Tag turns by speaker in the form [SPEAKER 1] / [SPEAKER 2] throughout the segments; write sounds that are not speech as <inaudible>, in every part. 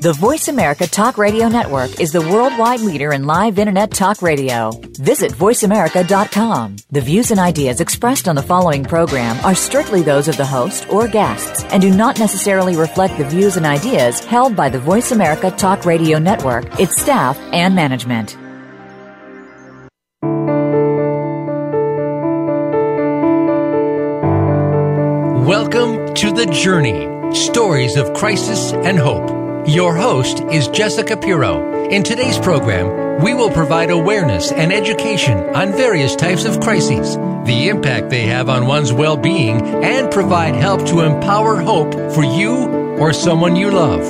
[SPEAKER 1] The Voice America Talk Radio Network is the worldwide leader in live Internet talk radio. Visit voiceamerica.com. The views and ideas expressed on the following program are strictly those of the host or guests and do not necessarily reflect the views and ideas held by the Voice America Talk Radio Network, its staff, and management.
[SPEAKER 2] Welcome to The Journey Stories of Crisis and Hope. Your host is Jessica Pirro. In today's program, we will provide awareness and education on various types of crises, the impact they have on one's well being, and provide help to empower hope for you or someone you love.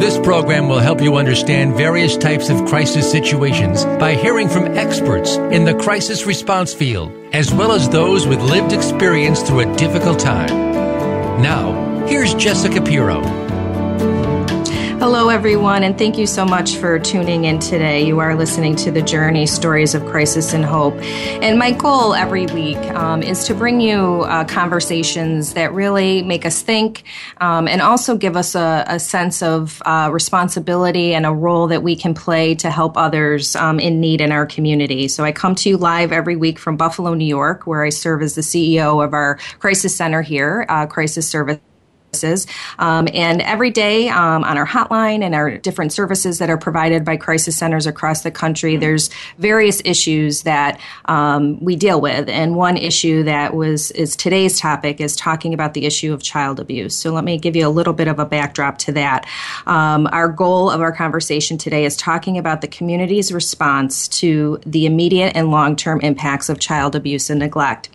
[SPEAKER 2] This program will help you understand various types of crisis situations by hearing from experts in the crisis response field, as well as those with lived experience through a difficult time. Now, here's Jessica Pirro.
[SPEAKER 3] Hello, everyone, and thank you so much for tuning in today. You are listening to The Journey Stories of Crisis and Hope. And my goal every week um, is to bring you uh, conversations that really make us think um, and also give us a, a sense of uh, responsibility and a role that we can play to help others um, in need in our community. So I come to you live every week from Buffalo, New York, where I serve as the CEO of our crisis center here, uh, Crisis Service um, and every day um, on our hotline and our different services that are provided by crisis centers across the country, there's various issues that um, we deal with. And one issue that was is today's topic is talking about the issue of child abuse. So let me give you a little bit of a backdrop to that. Um, our goal of our conversation today is talking about the community's response to the immediate and long term impacts of child abuse and neglect.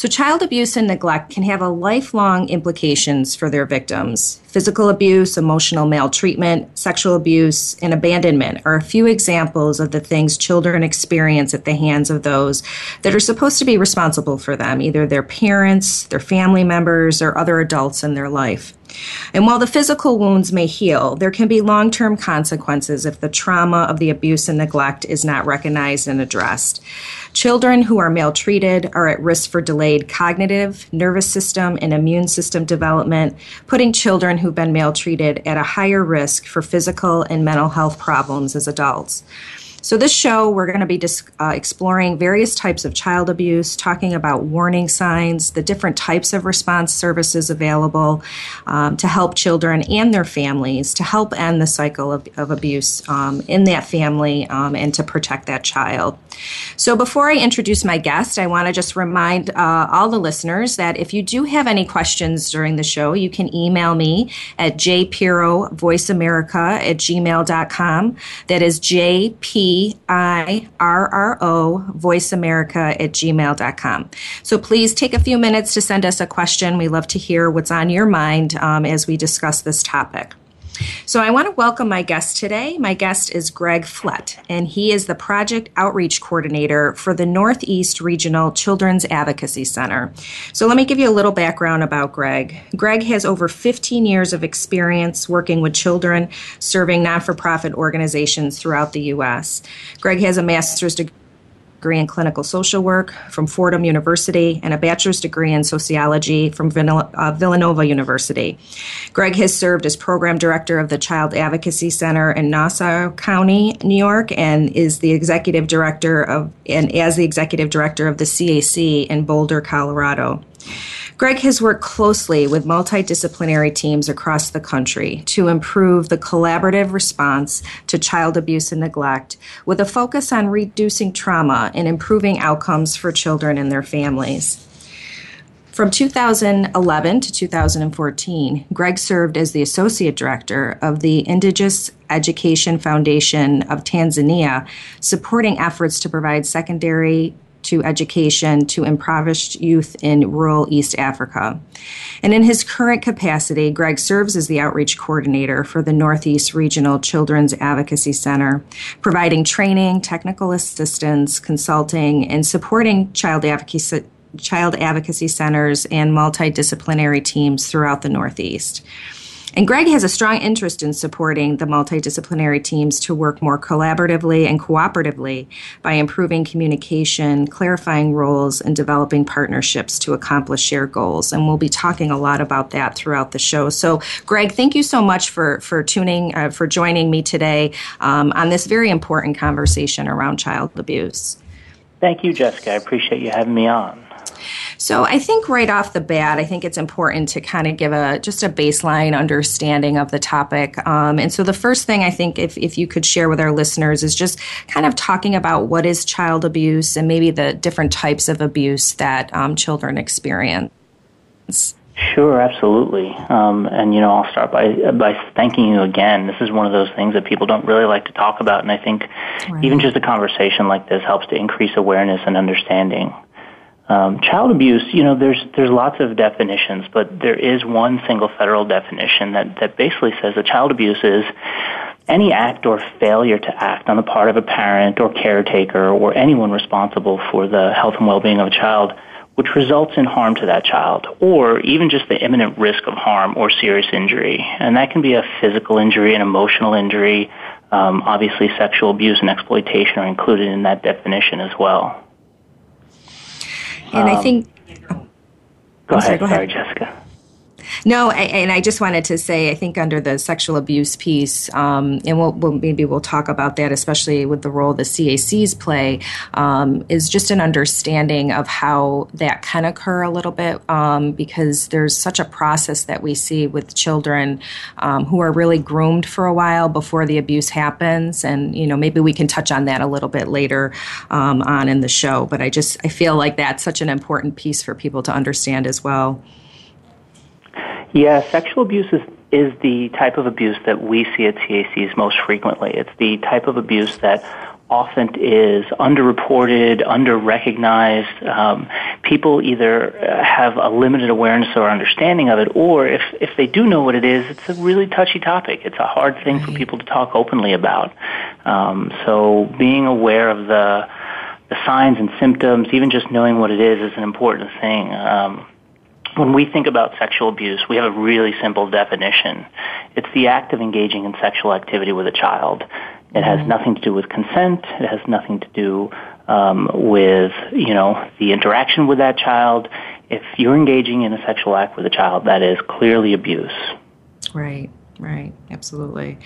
[SPEAKER 3] So, child abuse and neglect can have a lifelong implications for their victims. Physical abuse, emotional maltreatment, sexual abuse, and abandonment are a few examples of the things children experience at the hands of those that are supposed to be responsible for them, either their parents, their family members, or other adults in their life. And while the physical wounds may heal, there can be long term consequences if the trauma of the abuse and neglect is not recognized and addressed. Children who are maltreated are at risk for delayed cognitive, nervous system, and immune system development, putting children who've been maltreated at a higher risk for physical and mental health problems as adults. So, this show, we're going to be dis- uh, exploring various types of child abuse, talking about warning signs, the different types of response services available um, to help children and their families to help end the cycle of, of abuse um, in that family um, and to protect that child. So, before I introduce my guest, I want to just remind uh, all the listeners that if you do have any questions during the show, you can email me at jpirro at gmail.com. That is JP I R R O, voiceamerica at gmail.com. So please take a few minutes to send us a question. We love to hear what's on your mind um, as we discuss this topic. So I want to welcome my guest today. My guest is Greg Flett, and he is the Project Outreach Coordinator for the Northeast Regional Children's Advocacy Center. So let me give you a little background about Greg. Greg has over 15 years of experience working with children serving non for profit organizations throughout the U.S. Greg has a master's degree degree in clinical social work from Fordham University and a bachelor's degree in sociology from uh, Villanova University. Greg has served as program director of the Child Advocacy Center in Nassau County, New York, and is the executive director of and as the executive director of the CAC in Boulder, Colorado. Greg has worked closely with multidisciplinary teams across the country to improve the collaborative response to child abuse and neglect with a focus on reducing trauma and improving outcomes for children and their families. From 2011 to 2014, Greg served as the Associate Director of the Indigenous Education Foundation of Tanzania, supporting efforts to provide secondary to education to impoverished youth in rural East Africa. And in his current capacity, Greg serves as the outreach coordinator for the Northeast Regional Children's Advocacy Center, providing training, technical assistance, consulting, and supporting child advocacy child advocacy centers and multidisciplinary teams throughout the Northeast. And Greg has a strong interest in supporting the multidisciplinary teams to work more collaboratively and cooperatively by improving communication, clarifying roles, and developing partnerships to accomplish shared goals. And we'll be talking a lot about that throughout the show. So, Greg, thank you so much for, for tuning, uh, for joining me today um, on this very important conversation around child abuse.
[SPEAKER 4] Thank you, Jessica. I appreciate you having me on.
[SPEAKER 3] So I think right off the bat, I think it's important to kind of give a just a baseline understanding of the topic. Um, and so the first thing I think, if if you could share with our listeners, is just kind of talking about what is child abuse and maybe the different types of abuse that um, children experience.
[SPEAKER 4] Sure, absolutely. Um, and you know, I'll start by by thanking you again. This is one of those things that people don't really like to talk about, and I think right. even just a conversation like this helps to increase awareness and understanding. Um, child abuse, you know, there's there's lots of definitions, but there is one single federal definition that that basically says that child abuse is any act or failure to act on the part of a parent or caretaker or anyone responsible for the health and well-being of a child which results in harm to that child or even just the imminent risk of harm or serious injury. And that can be a physical injury, an emotional injury. Um, obviously, sexual abuse and exploitation are included in that definition as well.
[SPEAKER 3] And um, I think.
[SPEAKER 4] Go ahead. Sorry, go ahead. Sorry, Jessica.
[SPEAKER 3] No, I, and I just wanted to say, I think under the sexual abuse piece, um, and we'll, we'll, maybe we'll talk about that, especially with the role the CACs play, um, is just an understanding of how that can occur a little bit, um, because there's such a process that we see with children um, who are really groomed for a while before the abuse happens, and you know maybe we can touch on that a little bit later um, on in the show. But I just I feel like that's such an important piece for people to understand as well.
[SPEAKER 4] Yeah, sexual abuse is, is the type of abuse that we see at CACs most frequently. It's the type of abuse that often is underreported, underrecognized. Um, people either uh, have a limited awareness or understanding of it, or if, if they do know what it is, it's a really touchy topic. It's a hard thing for people to talk openly about. Um, so being aware of the the signs and symptoms, even just knowing what it is, is an important thing. Um, when we think about sexual abuse, we have a really simple definition. It's the act of engaging in sexual activity with a child. It has mm-hmm. nothing to do with consent. It has nothing to do um, with you know the interaction with that child. If you're engaging in a sexual act with a child, that is clearly abuse.
[SPEAKER 3] Right. Right, absolutely.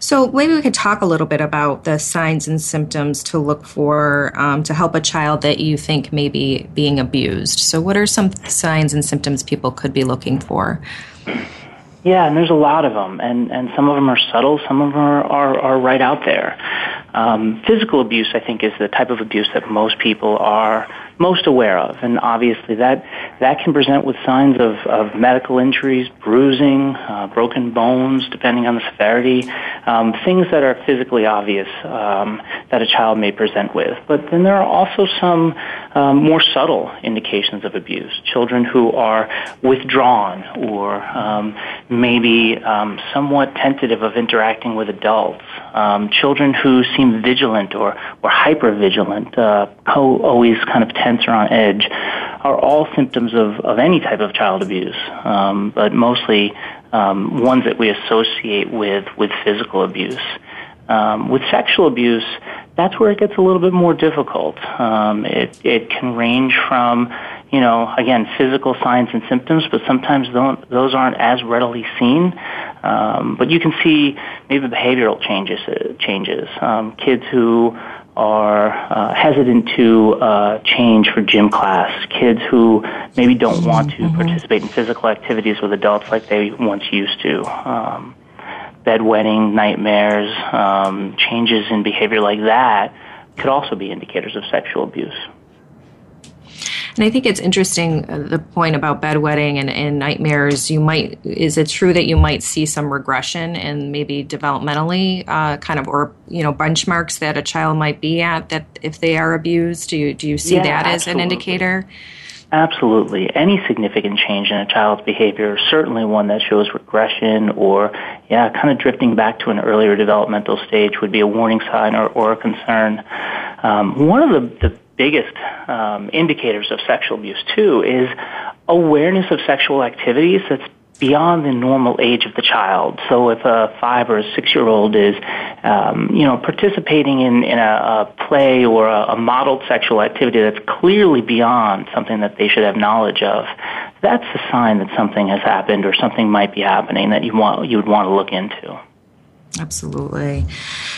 [SPEAKER 3] So maybe we could talk a little bit about the signs and symptoms to look for um, to help a child that you think may be being abused. So, what are some signs and symptoms people could be looking for?
[SPEAKER 4] Yeah, and there's a lot of them, and, and some of them are subtle, some of them are, are, are right out there. Um, physical abuse, I think, is the type of abuse that most people are most aware of. And obviously that, that can present with signs of, of medical injuries, bruising, uh, broken bones, depending on the severity, um, things that are physically obvious um, that a child may present with. But then there are also some um, more subtle indications of abuse. Children who are withdrawn or um, maybe um, somewhat tentative of interacting with adults. Um, children who seem vigilant or, or hyper vigilant, uh, always kind of tense or on edge, are all symptoms of, of any type of child abuse, um, but mostly um, ones that we associate with, with physical abuse. Um, with sexual abuse, that's where it gets a little bit more difficult. Um, it, it can range from, you know, again, physical signs and symptoms, but sometimes those aren't as readily seen. Um, but you can see maybe behavioral changes. Uh, changes. Um, kids who are uh, hesitant to uh, change for gym class, kids who maybe don't want to mm-hmm. participate in physical activities with adults like they once used to. Um, bedwetting, nightmares, um, changes in behavior like that could also be indicators of sexual abuse.
[SPEAKER 3] And I think it's interesting uh, the point about bedwetting and, and nightmares. You might is it true that you might see some regression and maybe developmentally, uh, kind of, or you know, benchmarks that a child might be at that if they are abused? Do you do you see
[SPEAKER 4] yeah,
[SPEAKER 3] that
[SPEAKER 4] absolutely.
[SPEAKER 3] as an indicator?
[SPEAKER 4] Absolutely. Any significant change in a child's behavior, certainly one that shows regression or, yeah, kind of drifting back to an earlier developmental stage would be a warning sign or, or a concern. Um, one of the, the biggest um, indicators of sexual abuse too is awareness of sexual activities that's beyond the normal age of the child. So if a five or a six year old is, um, you know, participating in, in a, a play or a, a modeled sexual activity that's clearly beyond something that they should have knowledge of, that's a sign that something has happened or something might be happening that you want you would want to look into.
[SPEAKER 3] Absolutely.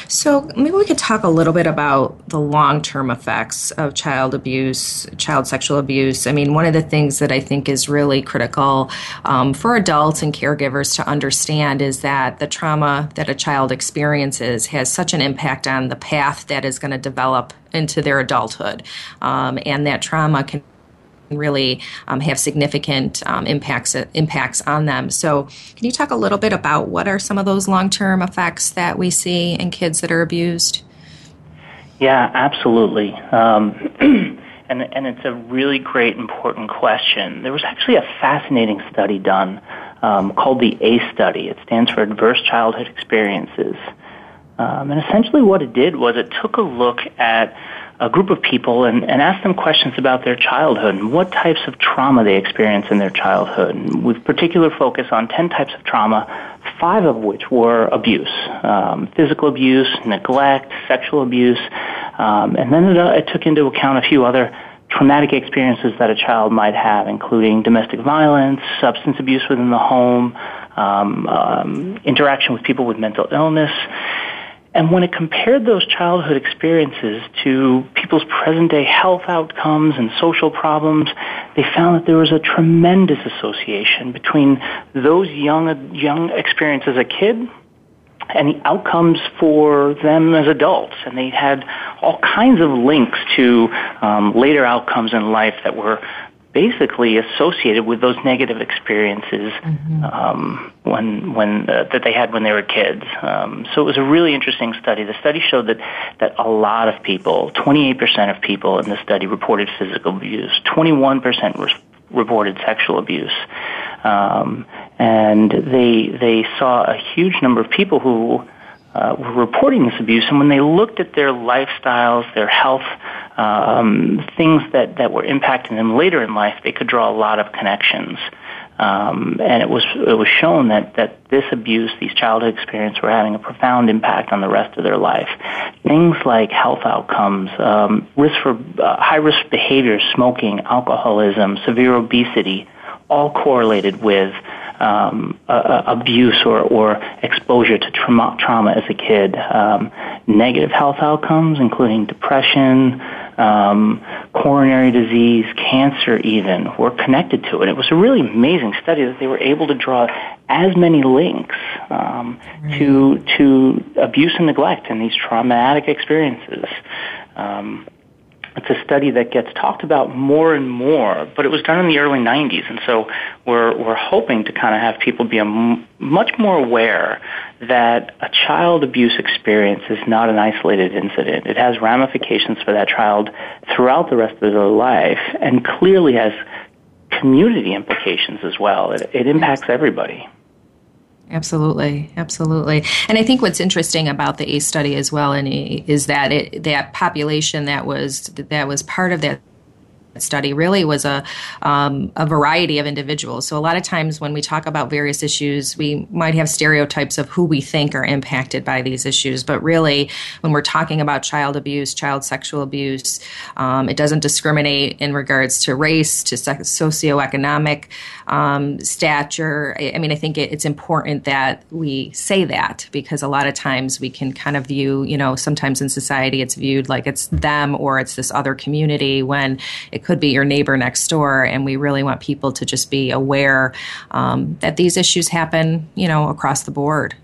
[SPEAKER 3] So maybe we could talk a little bit about the long term effects of child abuse, child sexual abuse. I mean, one of the things that I think is really critical um, for adults and caregivers to understand is that the trauma that a child experiences has such an impact on the path that is going to develop into their adulthood. Um, and that trauma can really um, have significant um, impacts impacts on them. So, can you talk a little bit about what are some of those long term effects that we see in kids that are abused?
[SPEAKER 4] Yeah, absolutely. Um, <clears throat> and and it's a really great important question. There was actually a fascinating study done um, called the ACE study. It stands for Adverse Childhood Experiences. Um, and essentially, what it did was it took a look at a group of people and, and ask them questions about their childhood and what types of trauma they experienced in their childhood, with particular focus on 10 types of trauma, five of which were abuse um, physical abuse, neglect, sexual abuse, um, and then it, uh, it took into account a few other traumatic experiences that a child might have, including domestic violence, substance abuse within the home, um, um, interaction with people with mental illness, and when it compared those childhood experiences to people's present day health outcomes and social problems, they found that there was a tremendous association between those young, young experiences as a kid and the outcomes for them as adults. And they had all kinds of links to um, later outcomes in life that were basically associated with those negative experiences mm-hmm. um, when when uh, that they had when they were kids. Um, so it was a really interesting study. The study showed that that a lot of people, 28% of people in the study reported physical abuse, 21% re- reported sexual abuse. Um, and they they saw a huge number of people who uh, were reporting this abuse, and when they looked at their lifestyles, their health, um, things that, that were impacting them later in life, they could draw a lot of connections. Um, and it was it was shown that that this abuse, these childhood experiences, were having a profound impact on the rest of their life. Things like health outcomes, um, risk for uh, high risk behaviors, smoking, alcoholism, severe obesity, all correlated with um, uh, abuse or, or exposure to trauma, trauma as a kid. Um, negative health outcomes, including depression, um, coronary disease, cancer, even were connected to it. It was a really amazing study that they were able to draw as many links um, right. to to abuse and neglect and these traumatic experiences. Um, it's a study that gets talked about more and more, but it was done in the early 90s, and so we're we're hoping to kind of have people be m- much more aware that a child abuse experience is not an isolated incident. It has ramifications for that child throughout the rest of their life, and clearly has community implications as well. It, it impacts everybody.
[SPEAKER 3] Absolutely, absolutely. And I think what's interesting about the ACE study as well, and is that it, that population that was that was part of that study really was a um, a variety of individuals. So a lot of times when we talk about various issues, we might have stereotypes of who we think are impacted by these issues. But really, when we're talking about child abuse, child sexual abuse, um, it doesn't discriminate in regards to race, to socioeconomic um, stature. I, I, mean, I think it, it's important that we say that because a lot of times we can kind of view, you know, sometimes in society it's viewed like it's them or it's this other community when it could be your neighbor next door. And we really want people to just be aware um, that these issues happen, you know, across the board.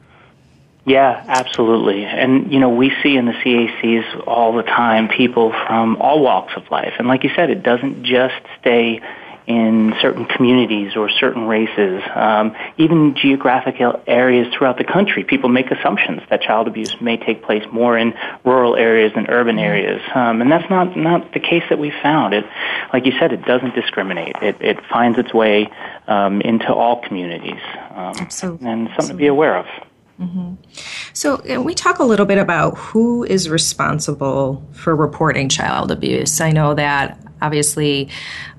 [SPEAKER 4] Yeah, absolutely. And, you know, we see in the CACs all the time people from all walks of life. And like you said, it doesn't just stay in certain communities or certain races, um, even geographic areas throughout the country. People make assumptions that child abuse may take place more in rural areas than urban mm-hmm. areas, um, and that's not not the case that we found. It, like you said, it doesn't discriminate. It it finds its way um, into all communities, um, and something Absolutely. to be aware of.
[SPEAKER 3] Mm-hmm. So, we talk a little bit about who is responsible for reporting child abuse. I know that obviously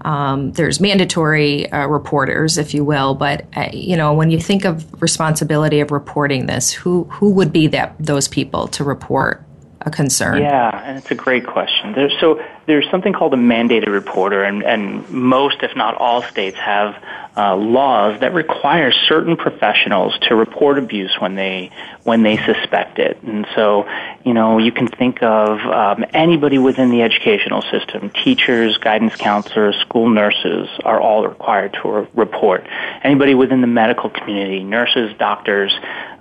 [SPEAKER 3] um, there's mandatory uh, reporters, if you will. But uh, you know, when you think of responsibility of reporting this, who who would be that those people to report a concern?
[SPEAKER 4] Yeah, and it's a great question. There's, so there's something called a mandated reporter, and, and most, if not all, states have uh, laws that require certain professionals to report abuse when they when they suspect it. And so, you know, you can think of um, anybody within the educational system: teachers, guidance counselors, school nurses are all required to re- report. Anybody within the medical community: nurses, doctors,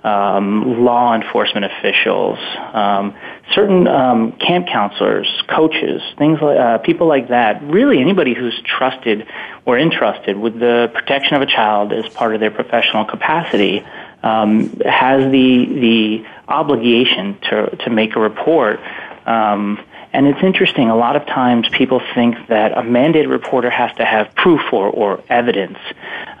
[SPEAKER 4] um, law enforcement officials, um, certain um, camp counselors, coaches, things like uh, people like that. Really, anybody who's trusted or entrusted with the protection of a child as part of their professional capacity um, has the the obligation to to make a report. Um, and it's interesting, a lot of times people think that a mandated reporter has to have proof or, or evidence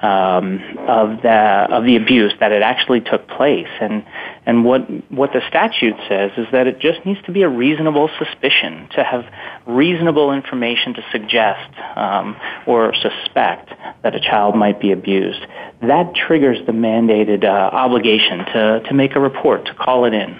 [SPEAKER 4] um, of, the, of the abuse, that it actually took place. And, and what, what the statute says is that it just needs to be a reasonable suspicion, to have reasonable information to suggest um, or suspect that a child might be abused. That triggers the mandated uh, obligation to, to make a report, to call it in.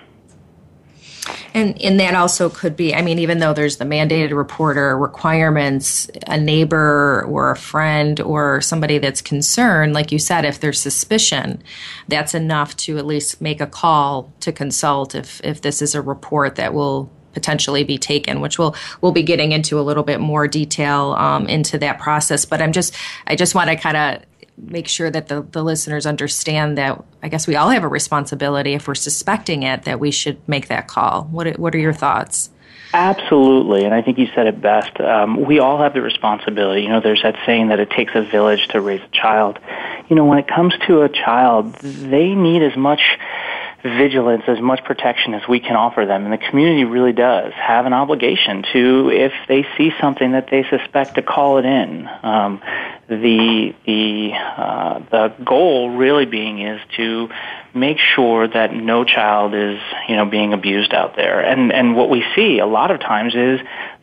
[SPEAKER 3] And and that also could be, I mean, even though there's the mandated reporter requirements, a neighbor or a friend or somebody that's concerned, like you said, if there's suspicion, that's enough to at least make a call to consult if if this is a report that will potentially be taken, which we'll we'll be getting into a little bit more detail um, into that process. But I'm just I just want to kind of make sure that the, the listeners understand that I guess we all have a responsibility if we're suspecting it that we should make that call. What what are your thoughts?
[SPEAKER 4] Absolutely, and I think you said it best. Um, we all have the responsibility. You know, there's that saying that it takes a village to raise a child. You know, when it comes to a child, they need as much vigilance, as much protection as we can offer them. And the community really does have an obligation to, if they see something that they suspect, to call it in. Um, the the uh, the goal really being is to make sure that no child is you know being abused out there. And and what we see a lot of times is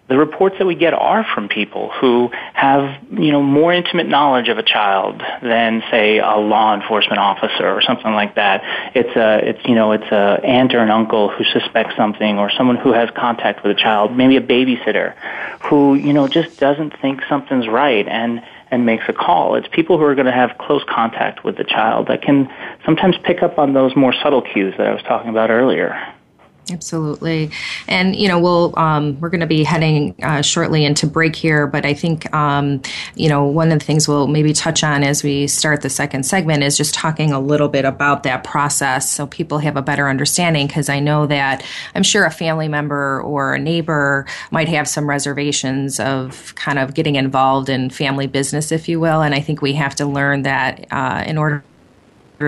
[SPEAKER 4] the reports that we get are from people who have, you know, more intimate knowledge of a child than, say, a law enforcement officer or something like that. It's a, it's, you know, it's a aunt or an uncle who suspects something or someone who has contact with a child, maybe a babysitter who, you know, just doesn't think something's right and, and makes a call. It's people who are going to have close contact with the child that can sometimes pick up on those more subtle cues that I was talking about earlier.
[SPEAKER 3] Absolutely, and you know we'll um, we're going to be heading uh, shortly into break here, but I think um, you know one of the things we'll maybe touch on as we start the second segment is just talking a little bit about that process, so people have a better understanding. Because I know that I'm sure a family member or a neighbor might have some reservations of kind of getting involved in family business, if you will, and I think we have to learn that uh, in order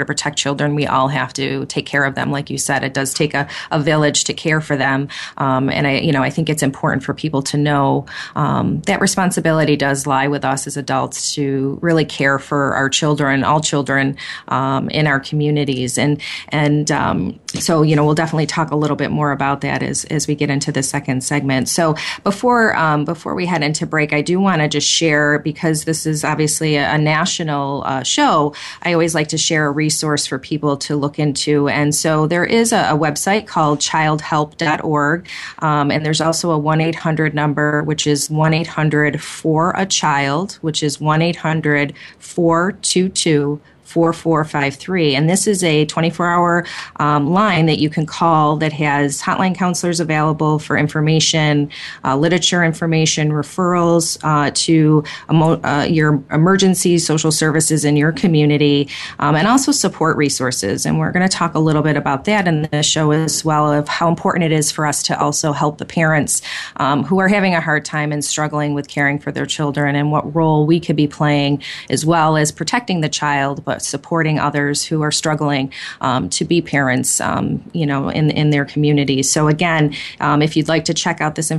[SPEAKER 3] to protect children, we all have to take care of them. Like you said, it does take a, a village to care for them. Um, and I, you know, I think it's important for people to know um, that responsibility does lie with us as adults to really care for our children, all children um, in our communities. And and um, so, you know, we'll definitely talk a little bit more about that as as we get into the second segment. So before um, before we head into break, I do want to just share because this is obviously a, a national uh, show. I always like to share a resource for people to look into. And so there is a, a website called childhelp.org. Um, and there's also a 1 800 number, which is 1 800 for a child, which is 1 800 422 4453. And this is a 24 hour um, line that you can call that has hotline counselors available for information, uh, literature information, referrals uh, to uh, your emergency social services in your community, um, and also support resources. And we're going to talk a little bit about that in the show as well of how important it is for us to also help the parents um, who are having a hard time and struggling with caring for their children and what role we could be playing as well as protecting the child, but supporting others who are struggling um, to be parents, um, you know, in in their communities. So again, um, if you'd like to check out this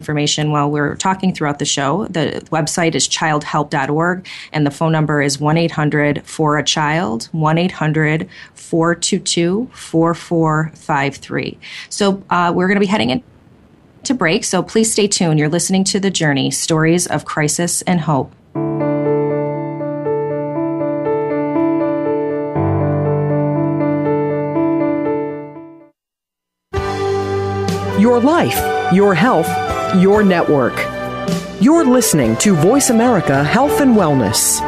[SPEAKER 3] information while we're talking throughout the show. The website is childhelp.org and the phone number is 1 800 for a child, 1 800 422 4453. So uh, we're going to be heading in to break, so please stay tuned. You're listening to The Journey Stories of Crisis and Hope.
[SPEAKER 5] Your life, your health, your network. You're listening to Voice America Health and Wellness.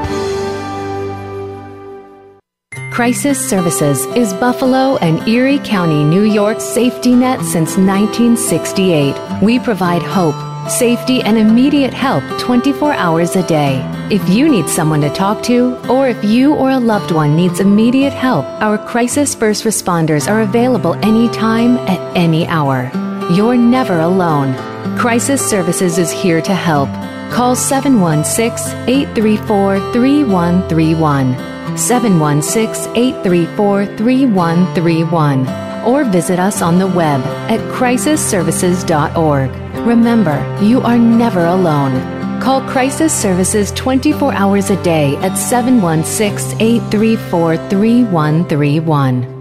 [SPEAKER 6] Crisis Services is Buffalo and Erie County, New York's safety net since 1968. We provide hope, safety, and immediate help 24 hours a day. If you need someone to talk to, or if you or a loved one needs immediate help, our crisis first responders are available anytime at any hour. You're never alone. Crisis Services is here to help. Call 716 834 3131. 716 834 3131. Or visit us on the web at crisisservices.org. Remember, you are never alone. Call Crisis Services 24 hours a day at 716 834 3131.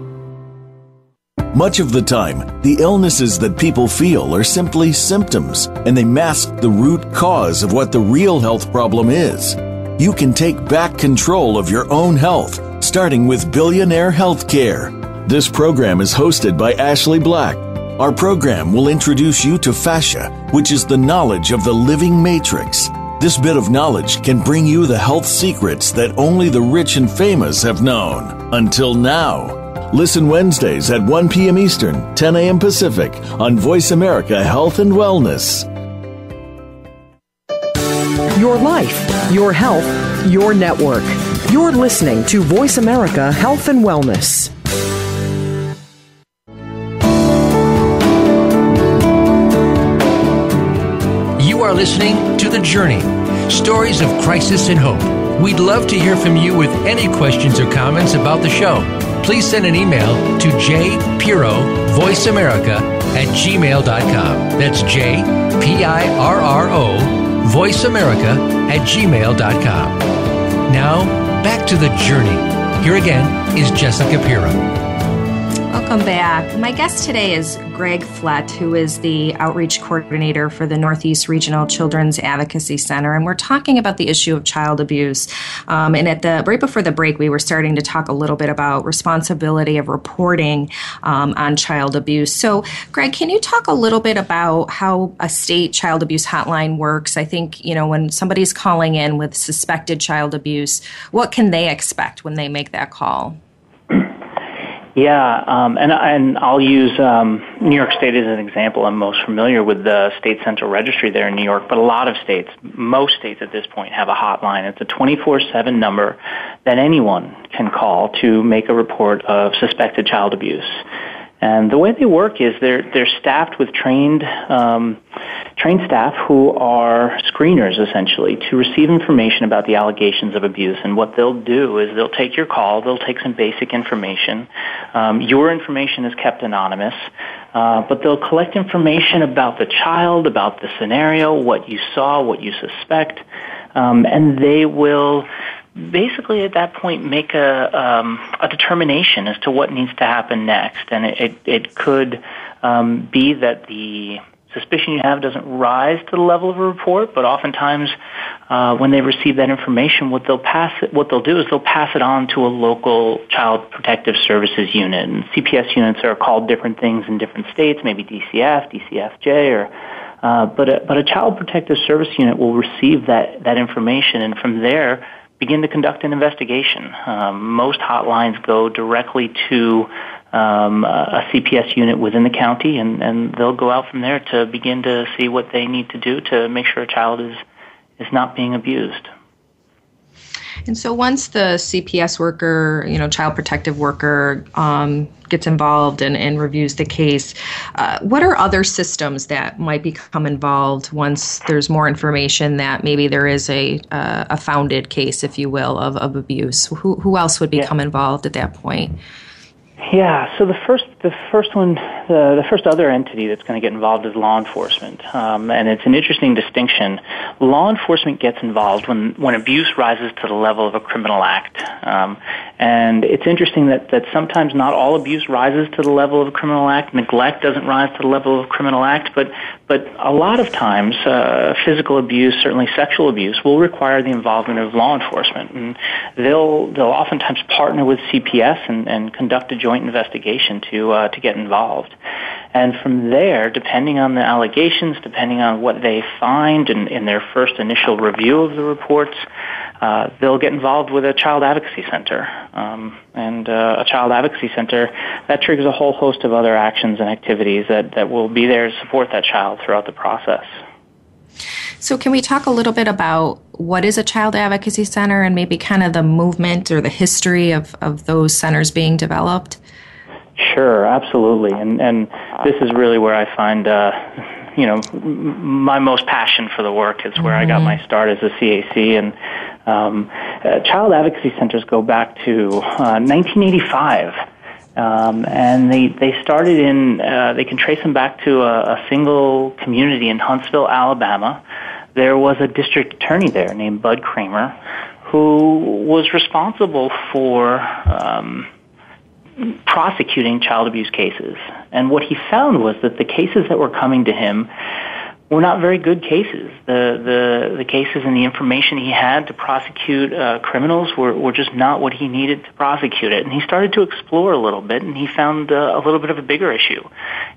[SPEAKER 7] Much of the time, the illnesses that people feel are simply symptoms, and they mask the root cause of what the real health problem is. You can take back control of your own health, starting with Billionaire Healthcare. This program is hosted by Ashley Black. Our program will introduce you to fascia, which is the knowledge of the living matrix. This bit of knowledge can bring you the health secrets that only the rich and famous have known. Until now. Listen Wednesdays at 1 p.m. Eastern, 10 a.m. Pacific on Voice America Health and Wellness.
[SPEAKER 5] Your life, your health, your network. You're listening to Voice America Health and Wellness.
[SPEAKER 2] You are listening to The Journey Stories of Crisis and Hope. We'd love to hear from you with any questions or comments about the show please send an email to jpirro voiceamerica at gmail.com. That's J P I R R O voiceamerica at gmail.com. Now, back to the journey. Here again is Jessica Pirro.
[SPEAKER 3] Welcome back. My guest today is Greg Flett, who is the outreach coordinator for the Northeast Regional Children's Advocacy Center, and we're talking about the issue of child abuse. Um, and at the right before the break, we were starting to talk a little bit about responsibility of reporting um, on child abuse. So, Greg, can you talk a little bit about how a state child abuse hotline works? I think you know when somebody's calling in with suspected child abuse, what can they expect when they make that call?
[SPEAKER 4] Yeah, um, and and I'll use um, New York State as an example. I'm most familiar with the state central registry there in New York, but a lot of states, most states at this point, have a hotline. It's a 24/7 number that anyone can call to make a report of suspected child abuse. And the way they work is they're they're staffed with trained um, trained staff who are screeners essentially to receive information about the allegations of abuse. And what they'll do is they'll take your call, they'll take some basic information. Um, your information is kept anonymous, uh, but they'll collect information about the child, about the scenario, what you saw, what you suspect, um, and they will basically at that point make a um, a determination as to what needs to happen next, and it it, it could um, be that the suspicion you have doesn't rise to the level of a report, but oftentimes uh, when they receive that information, what they'll pass it, what they'll do is they'll pass it on to a local child protective services unit. And CPS units are called different things in different states, maybe DCF, DCFJ, or uh, but a, but a child protective service unit will receive that that information, and from there begin to conduct an investigation. Um, most hotlines go directly to um, a CPS unit within the county, and, and they'll go out from there to begin to see what they need to do to make sure a child is is not being abused.
[SPEAKER 3] And so once the CPS worker, you know, child protective worker um, gets involved and, and, reviews the case, uh, what are other systems that might become involved once there's more information that maybe there is a uh, a founded case, if you will, of, of abuse? Who, who else would become yeah. involved at that point?
[SPEAKER 4] Yeah, so the first the first one the, the first other entity that's going to get involved is law enforcement, um, and it's an interesting distinction. Law enforcement gets involved when when abuse rises to the level of a criminal act, um, and it's interesting that that sometimes not all abuse rises to the level of a criminal act. Neglect doesn't rise to the level of a criminal act, but but a lot of times, uh, physical abuse, certainly sexual abuse, will require the involvement of law enforcement, and they'll they'll oftentimes partner with CPS and, and conduct a joint investigation to uh, to get involved. And from there, depending on the allegations, depending on what they find in, in their first initial review of the reports, uh, they'll get involved with a child advocacy center. Um, and uh, a child advocacy center, that triggers a whole host of other actions and activities that, that will be there to support that child throughout the process.
[SPEAKER 3] So, can we talk a little bit about what is a child advocacy center and maybe kind of the movement or the history of, of those centers being developed?
[SPEAKER 4] Sure, absolutely. And, and this is really where I find uh, you know, my most passion for the work is where mm-hmm. I got my start as a CAC. And um, uh, child advocacy centers go back to uh, 1985. Um, and they, they started in, uh, they can trace them back to a, a single community in Huntsville, Alabama. There was a district attorney there named Bud Cramer who was responsible for um, prosecuting child abuse cases. And what he found was that the cases that were coming to him were not very good cases. The the the cases and the information he had to prosecute uh, criminals were were just not what he needed to prosecute it. And he started to explore a little bit, and he found uh, a little bit of a bigger issue.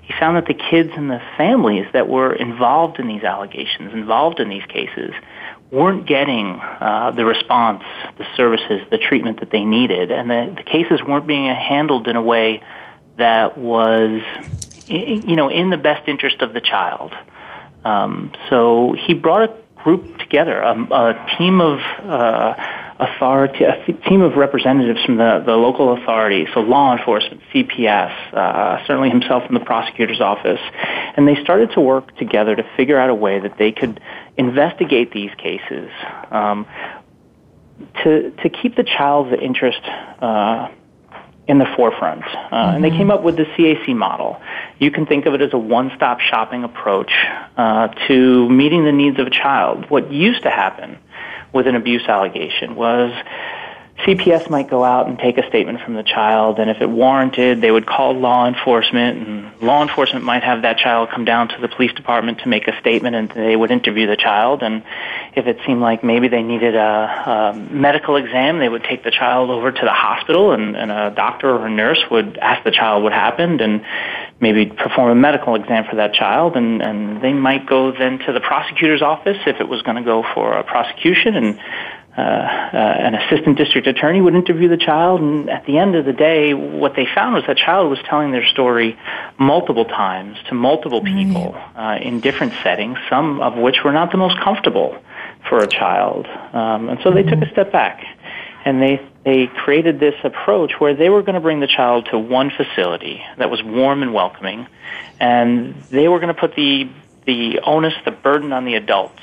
[SPEAKER 4] He found that the kids and the families that were involved in these allegations, involved in these cases, weren't getting uh, the response, the services, the treatment that they needed, and the, the cases weren't being handled in a way that was, you know, in the best interest of the child. Um, so he brought a group together, a, a team of uh, authority, a team of representatives from the, the local authorities, so law enforcement, CPS, uh, certainly himself from the prosecutor's office, and they started to work together to figure out a way that they could investigate these cases um, to to keep the child's interest uh, in the forefront. Uh, mm-hmm. And they mm-hmm. came up with the CAC model. You can think of it as a one-stop shopping approach uh, to meeting the needs of a child. What used to happen with an abuse allegation was CPS might go out and take a statement from the child, and if it warranted, they would call law enforcement, and law enforcement might have that child come down to the police department to make a statement, and they would interview the child. And if it seemed like maybe they needed a, a medical exam, they would take the child over to the hospital, and, and a doctor or a nurse would ask the child what happened, and maybe perform a medical exam for that child, and, and they might go then to the prosecutor's office if it was going to go for a prosecution, and uh, uh, an assistant district attorney would interview the child, and at the end of the day, what they found was that child was telling their story multiple times to multiple people uh, in different settings, some of which were not the most comfortable for a child. Um, and so they took a step back, and they they created this approach where they were going to bring the child to one facility that was warm and welcoming, and they were going to put the the onus, the burden on the adults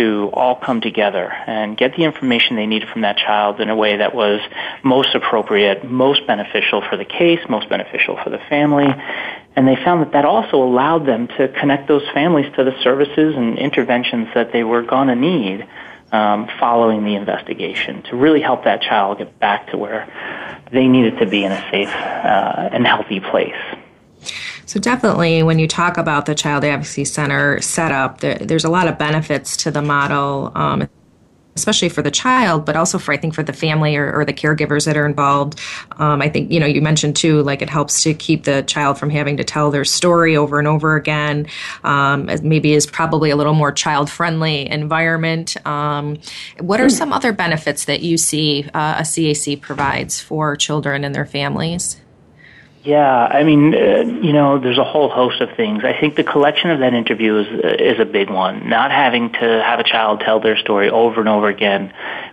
[SPEAKER 4] to all come together and get the information they needed from that child in a way that was most appropriate, most beneficial for the case, most beneficial for the family. And they found that that also allowed them to connect those families to the services and interventions that they were going to need um, following the investigation to really help that child get back to where they needed to be in a safe uh, and healthy place.
[SPEAKER 3] So definitely, when you talk about the Child Advocacy Center setup, there, there's a lot of benefits to the model. Um, especially for the child, but also for I think for the family or, or the caregivers that are involved. Um, I think you know you mentioned too, like it helps to keep the child from having to tell their story over and over again. Um, maybe is probably a little more child friendly environment. Um, what are some other benefits that you see uh, a CAC provides for children and their families?
[SPEAKER 4] Yeah, I mean, uh, you know, there's a whole host of things. I think the collection of that interview is is a big one. Not having to have a child tell their story over and over again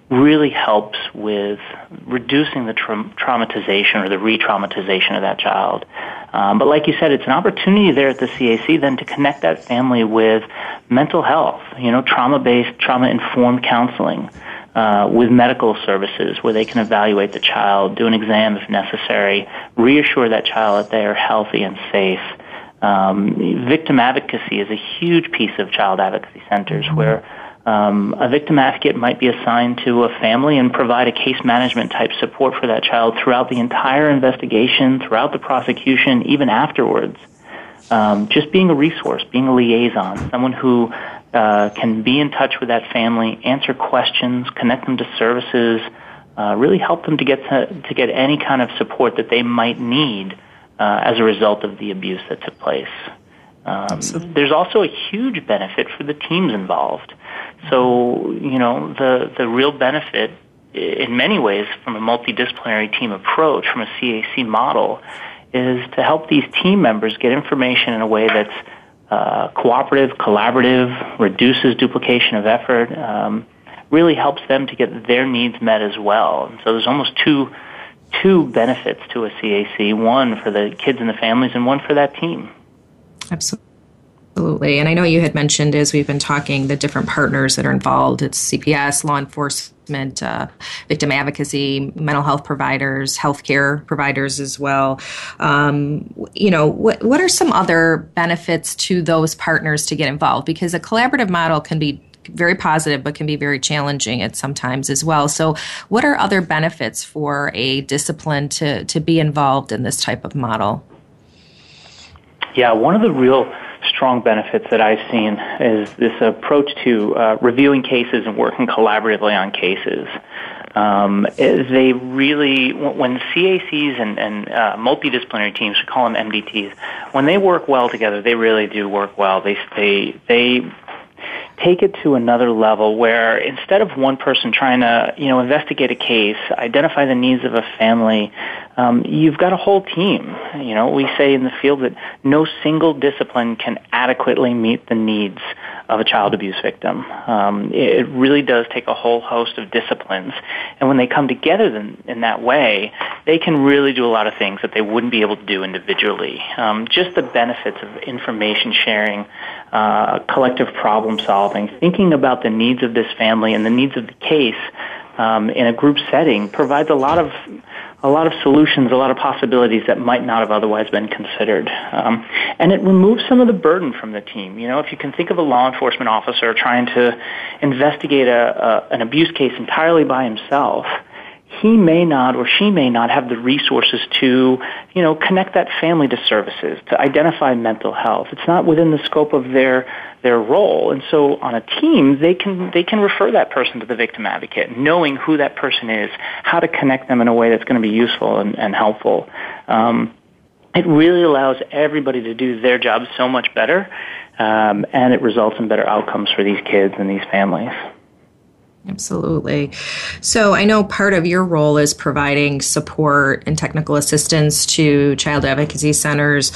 [SPEAKER 4] really helps with reducing the tra- traumatization or the re-traumatization of that child. Um, but like you said, it's an opportunity there at the CAC then to connect that family with mental health. You know, trauma-based, trauma-informed counseling uh, with medical services where they can evaluate the child, do an exam if necessary, reassure that child that they are healthy and safe. Um, victim advocacy is a huge piece of child advocacy centers mm-hmm. where um, a victim advocate might be assigned to a family and provide a case management type support for that child throughout the entire investigation, throughout the prosecution, even afterwards. Um, just being a resource, being a liaison, someone who uh, can be in touch with that family, answer questions, connect them to services, uh, really help them to get to, to, get any kind of support that they might need uh, as a result of the abuse that took place. Um, there's also a huge benefit for the teams involved. So, you know, the, the real benefit in many ways from a multidisciplinary team approach, from a CAC model, is to help these team members get information in a way that's uh, cooperative, collaborative, reduces duplication of effort, um, really helps them to get their needs met as well. And so there's almost two two benefits to a CAC: one for the kids and the families, and one for that team.
[SPEAKER 3] Absolutely. Absolutely. And I know you had mentioned as we've been talking the different partners that are involved. It's CPS, law enforcement, uh, victim advocacy, mental health providers, healthcare providers as well. Um, you know, what, what are some other benefits to those partners to get involved? Because a collaborative model can be very positive, but can be very challenging at sometimes as well. So, what are other benefits for a discipline to, to be involved in this type of model?
[SPEAKER 4] Yeah, one of the real strong benefits that I've seen is this approach to uh, reviewing cases and working collaboratively on cases. Um, they really, when CACs and, and uh, multidisciplinary teams, we call them MDTs, when they work well together, they really do work well. They they they take it to another level where instead of one person trying to, you know, investigate a case, identify the needs of a family, um, you've got a whole team. You know, we say in the field that no single discipline can adequately meet the needs of a child abuse victim. Um, it really does take a whole host of disciplines, and when they come together in, in that way, they can really do a lot of things that they wouldn't be able to do individually. Um, just the benefits of information sharing, uh, collective problem solving, thinking about the needs of this family and the needs of the case um, in a group setting provides a lot of a lot of solutions, a lot of possibilities that might not have otherwise been considered. Um, and it removes some of the burden from the team. You know, if you can think of a law enforcement officer trying to investigate a, a, an abuse case entirely by himself, he may not or she may not have the resources to, you know, connect that family to services, to identify mental health. It's not within the scope of their their role. And so on a team, they can they can refer that person to the victim advocate, knowing who that person is, how to connect them in a way that's going to be useful and, and helpful. Um, it really allows everybody to do their job so much better, um, and it results in better outcomes for these kids and these families.
[SPEAKER 3] Absolutely. So I know part of your role is providing support and technical assistance to child advocacy centers.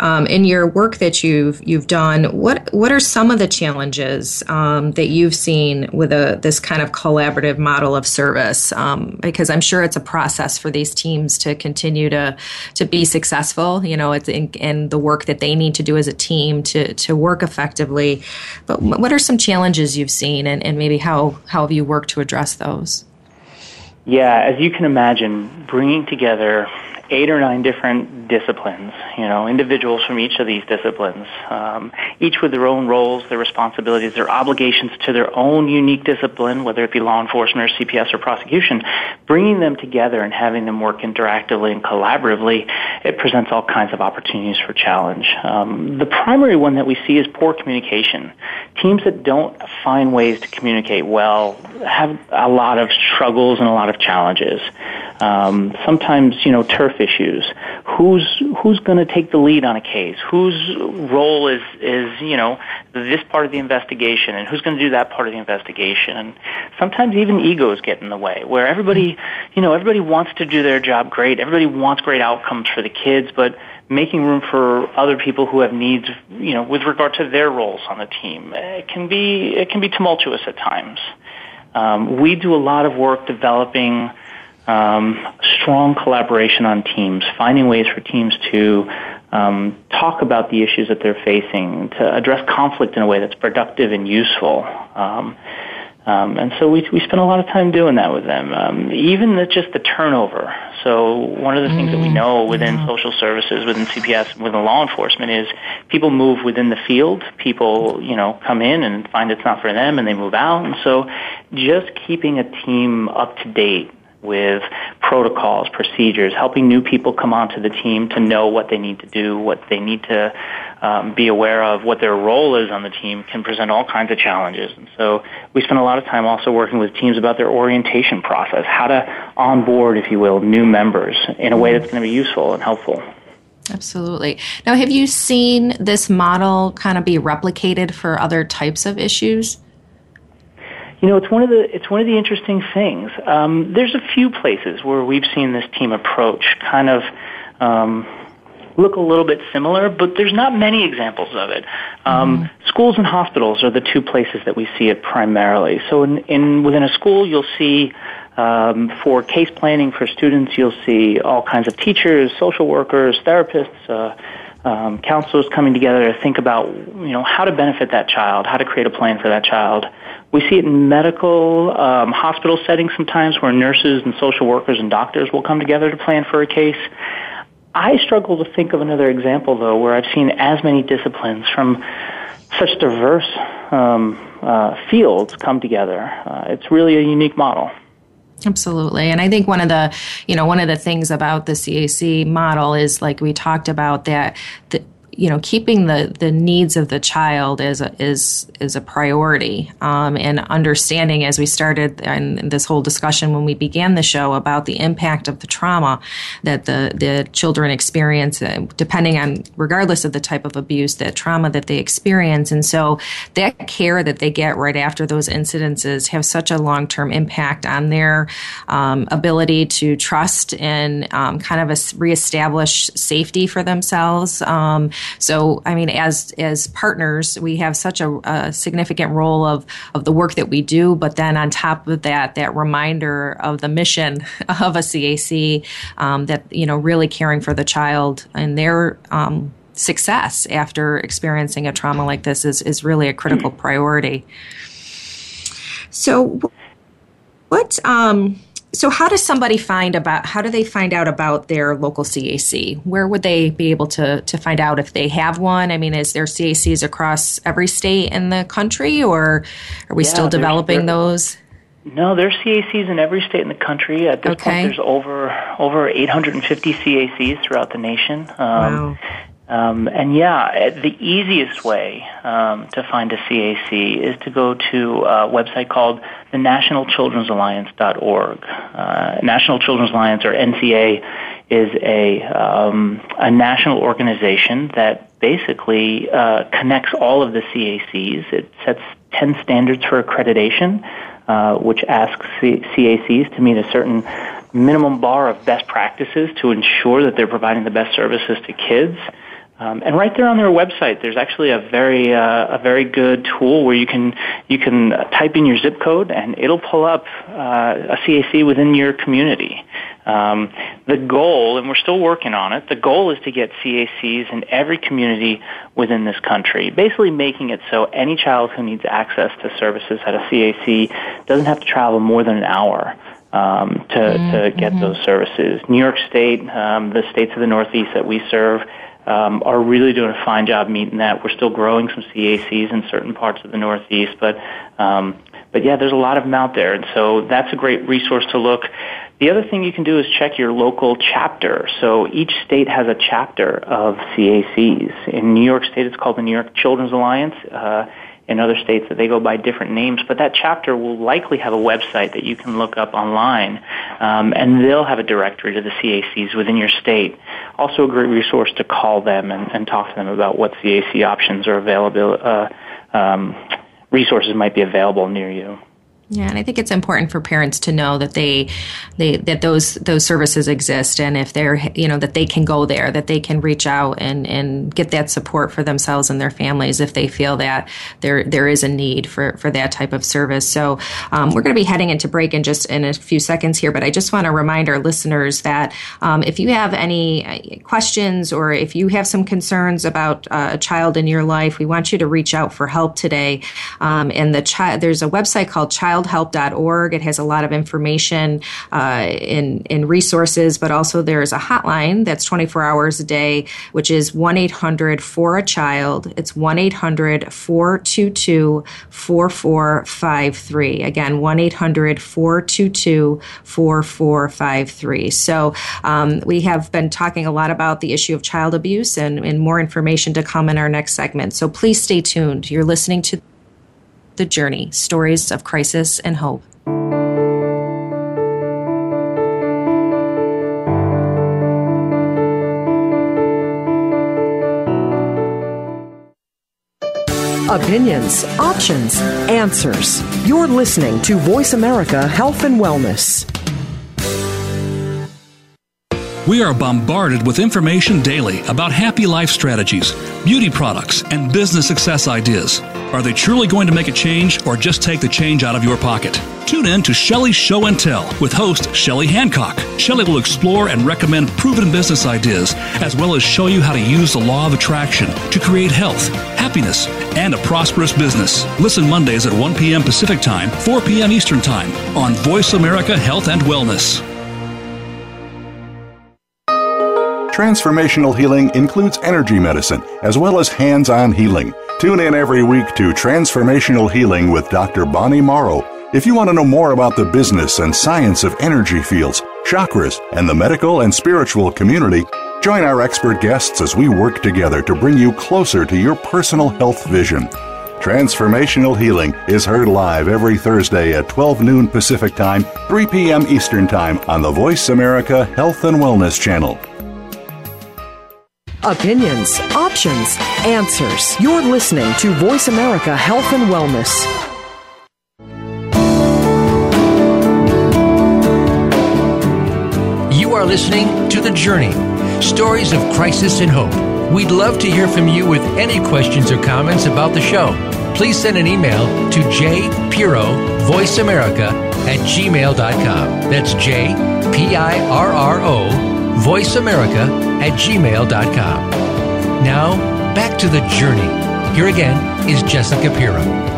[SPEAKER 3] Um, in your work that you've you've done, what what are some of the challenges um, that you've seen with a this kind of collaborative model of service? Um, because I'm sure it's a process for these teams to continue to to be successful. You know, it's in, in the work that they need to do as a team to to work effectively. But what are some challenges you've seen, and, and maybe how how have you you work to address those?
[SPEAKER 4] Yeah, as you can imagine, bringing together eight or nine different disciplines, you know, individuals from each of these disciplines, um, each with their own roles, their responsibilities, their obligations to their own unique discipline, whether it be law enforcement or CPS or prosecution, bringing them together and having them work interactively and collaboratively, it presents all kinds of opportunities for challenge. Um, the primary one that we see is poor communication. Teams that don't find ways to communicate well have a lot of struggles and a lot of challenges. Um, sometimes, you know, turf issues. Who's who's going to take the lead on a case? Whose role is is you know this part of the investigation, and who's going to do that part of the investigation? And sometimes even egos get in the way, where everybody, you know, everybody wants to do their job great. Everybody wants great outcomes for the kids, but making room for other people who have needs, you know, with regard to their roles on the team, it can be it can be tumultuous at times. Um, we do a lot of work developing um, strong collaboration on teams, finding ways for teams to um, talk about the issues that they're facing, to address conflict in a way that's productive and useful. Um, Um, and so we we spend a lot of time doing that with them. Um, even the, just the turnover. So one of the things that we mm. know within yeah. social services, within CPS, within law enforcement is people move within the field. People, you know, come in and find it's not for them, and they move out. And so, just keeping a team up to date with protocols, procedures, helping new people come onto the team to know what they need to do, what they need to um, be aware of, what their role is on the team can present all kinds of challenges. And so we spend a lot of time also working with teams about their orientation process, how to onboard, if you will, new members in a way that's going to be useful and helpful.
[SPEAKER 3] Absolutely. Now, have you seen this model kind of be replicated for other types of issues?
[SPEAKER 4] You know, it's one of the it's one of the interesting things. Um, there's a few places where we've seen this team approach kind of um, look a little bit similar, but there's not many examples of it. Um, mm-hmm. Schools and hospitals are the two places that we see it primarily. So, in, in within a school, you'll see um, for case planning for students, you'll see all kinds of teachers, social workers, therapists. Uh, um, counselors coming together to think about, you know, how to benefit that child, how to create a plan for that child. We see it in medical, um, hospital settings sometimes where nurses and social workers and doctors will come together to plan for a case. I struggle to think of another example, though, where I've seen as many disciplines from such diverse um, uh, fields come together. Uh, it's really a unique model.
[SPEAKER 3] Absolutely. And I think one of the, you know, one of the things about the CAC model is like we talked about that the, you know, keeping the, the needs of the child is a, is is a priority, um, and understanding as we started in this whole discussion when we began the show about the impact of the trauma that the the children experience, uh, depending on regardless of the type of abuse, that trauma that they experience, and so that care that they get right after those incidences have such a long term impact on their um, ability to trust and um, kind of a, reestablish safety for themselves. Um, so, I mean, as as partners, we have such a, a, significant role of of the work that we do, but then on top of that, that reminder of the mission <laughs> of a CAC um, that you know really caring for the child and their um, success after experiencing a trauma like this is is really a critical priority. So, what um, so how does somebody find about how do they find out about their local CAC? Where would they be able to to find out if they have one? I mean, is there CACs across every state in the country, or are we yeah, still developing those?
[SPEAKER 4] No, there's CACs in every state in the country. At this okay. point, there's over over 850 CACs throughout the nation. Um, wow. Um, and yeah, the easiest way um, to find a CAC is to go to a website called the National Children's Alliance.org. Uh, National Children's Alliance, or NCA, is a um, a national organization that basically uh, connects all of the CACs. It sets ten standards for accreditation, uh, which asks C- CACs to meet a certain minimum bar of best practices to ensure that they're providing the best services to kids. Um, and right there on their website, there's actually a very uh, a very good tool where you can you can type in your zip code and it'll pull up uh, a CAC within your community. Um, the goal, and we're still working on it, the goal is to get CACs in every community within this country, basically making it so any child who needs access to services at a CAC doesn't have to travel more than an hour. Um, to, mm-hmm. to get those services. New York State, um, the states of the Northeast that we serve, um, are really doing a fine job meeting that. We're still growing some CACs in certain parts of the Northeast, but um, but yeah, there's a lot of them out there, and so that's a great resource to look. The other thing you can do is check your local chapter. So each state has a chapter of CACs. In New York State, it's called the New York Children's Alliance. Uh, in other states that they go by different names, but that chapter will likely have a website that you can look up online, um, and they'll have a directory to the CACs within your state. Also, a great resource to call them and, and talk to them about what CAC options are available. Uh, um, resources might be available near you.
[SPEAKER 3] Yeah, and I think it's important for parents to know that they, they that those those services exist, and if they're you know that they can go there, that they can reach out and and get that support for themselves and their families if they feel that there there is a need for for that type of service. So um, we're going to be heading into break in just in a few seconds here, but I just want to remind our listeners that um, if you have any uh, questions or if you have some concerns about uh, a child in your life, we want you to reach out for help today. Um, and the child there's a website called Child childhelp.org. It has a lot of information uh, in, in resources, but also there's a hotline that's 24 hours a day, which is 1 800 for a child. It's 1 800 422 4453. Again, 1 800 422 4453. So um, we have been talking a lot about the issue of child abuse and, and more information to come in our next segment. So please stay tuned. You're listening to The Journey Stories of Crisis and Hope.
[SPEAKER 5] Opinions, options, answers. You're listening to Voice America Health and Wellness.
[SPEAKER 8] We are bombarded with information daily about happy life strategies, beauty products, and business success ideas. Are they truly going to make a change or just take the change out of your pocket? Tune in to Shelley's Show and Tell with host Shelley Hancock. Shelley will explore and recommend proven business ideas as well as show you how to use the law of attraction to create health, happiness, and a prosperous business. Listen Mondays at 1 p.m. Pacific Time, 4 p.m. Eastern Time on Voice America Health and Wellness.
[SPEAKER 9] Transformational healing includes energy medicine as well as hands on healing. Tune in every week to Transformational Healing with Dr. Bonnie Morrow. If you want to know more about the business and science of energy fields, chakras, and the medical and spiritual community, join our expert guests as we work together to bring you closer to your personal health vision. Transformational Healing is heard live every Thursday at 12 noon Pacific Time, 3 p.m. Eastern Time on the Voice America Health and Wellness Channel.
[SPEAKER 5] Opinions, options, answers. You're listening to Voice America Health and Wellness.
[SPEAKER 2] You are listening to The Journey Stories of Crisis and Hope. We'd love to hear from you with any questions or comments about the show. Please send an email to jpirro, Voice America, at gmail.com. That's J P I R R O voiceamerica at gmail.com. Now, back to the journey. Here again is Jessica Pirro.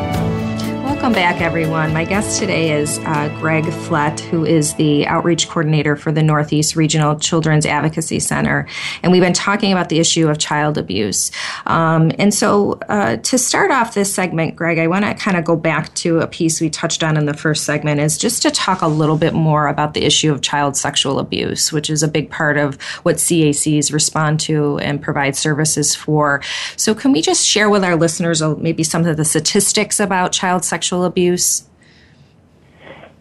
[SPEAKER 3] Welcome back, everyone. My guest today is uh, Greg Flett, who is the outreach coordinator for the Northeast Regional Children's Advocacy Center. And we've been talking about the issue of child abuse. Um, and so, uh, to start off this segment, Greg, I want to kind of go back to a piece we touched on in the first segment, is just to talk a little bit more about the issue of child sexual abuse, which is a big part of what CACs respond to and provide services for. So, can we just share with our listeners uh, maybe some of the statistics about child sexual sexual abuse?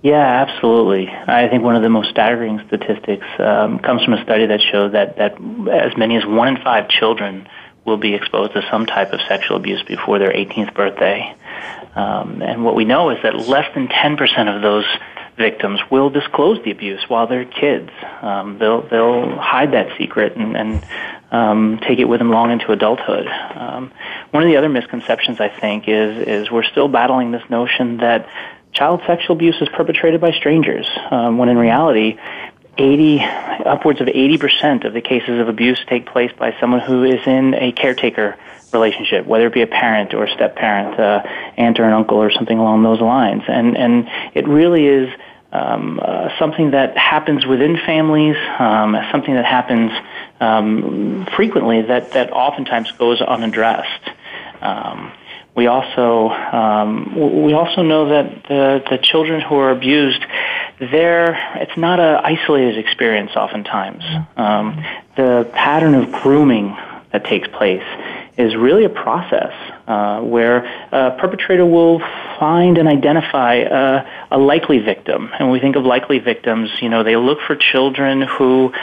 [SPEAKER 4] Yeah, absolutely. I think one of the most staggering statistics um, comes from a study that showed that, that as many as one in five children will be exposed to some type of sexual abuse before their 18th birthday. Um, and what we know is that less than 10% of those victims will disclose the abuse while they're kids. Um, they'll they'll hide that secret and, and um, take it with them long into adulthood. Um, one of the other misconceptions I think is is we're still battling this notion that child sexual abuse is perpetrated by strangers, um, when in reality. 80, upwards of 80% of the cases of abuse take place by someone who is in a caretaker relationship, whether it be a parent or a step parent, uh, aunt or an uncle or something along those lines. And, and it really is um, uh, something that happens within families, um, something that happens um, frequently that, that oftentimes goes unaddressed. Um, we also um, we also know that the the children who are abused, there it's not an isolated experience. Oftentimes, um, the pattern of grooming that takes place is really a process uh, where a perpetrator will find and identify a, a likely victim. And when we think of likely victims, you know, they look for children who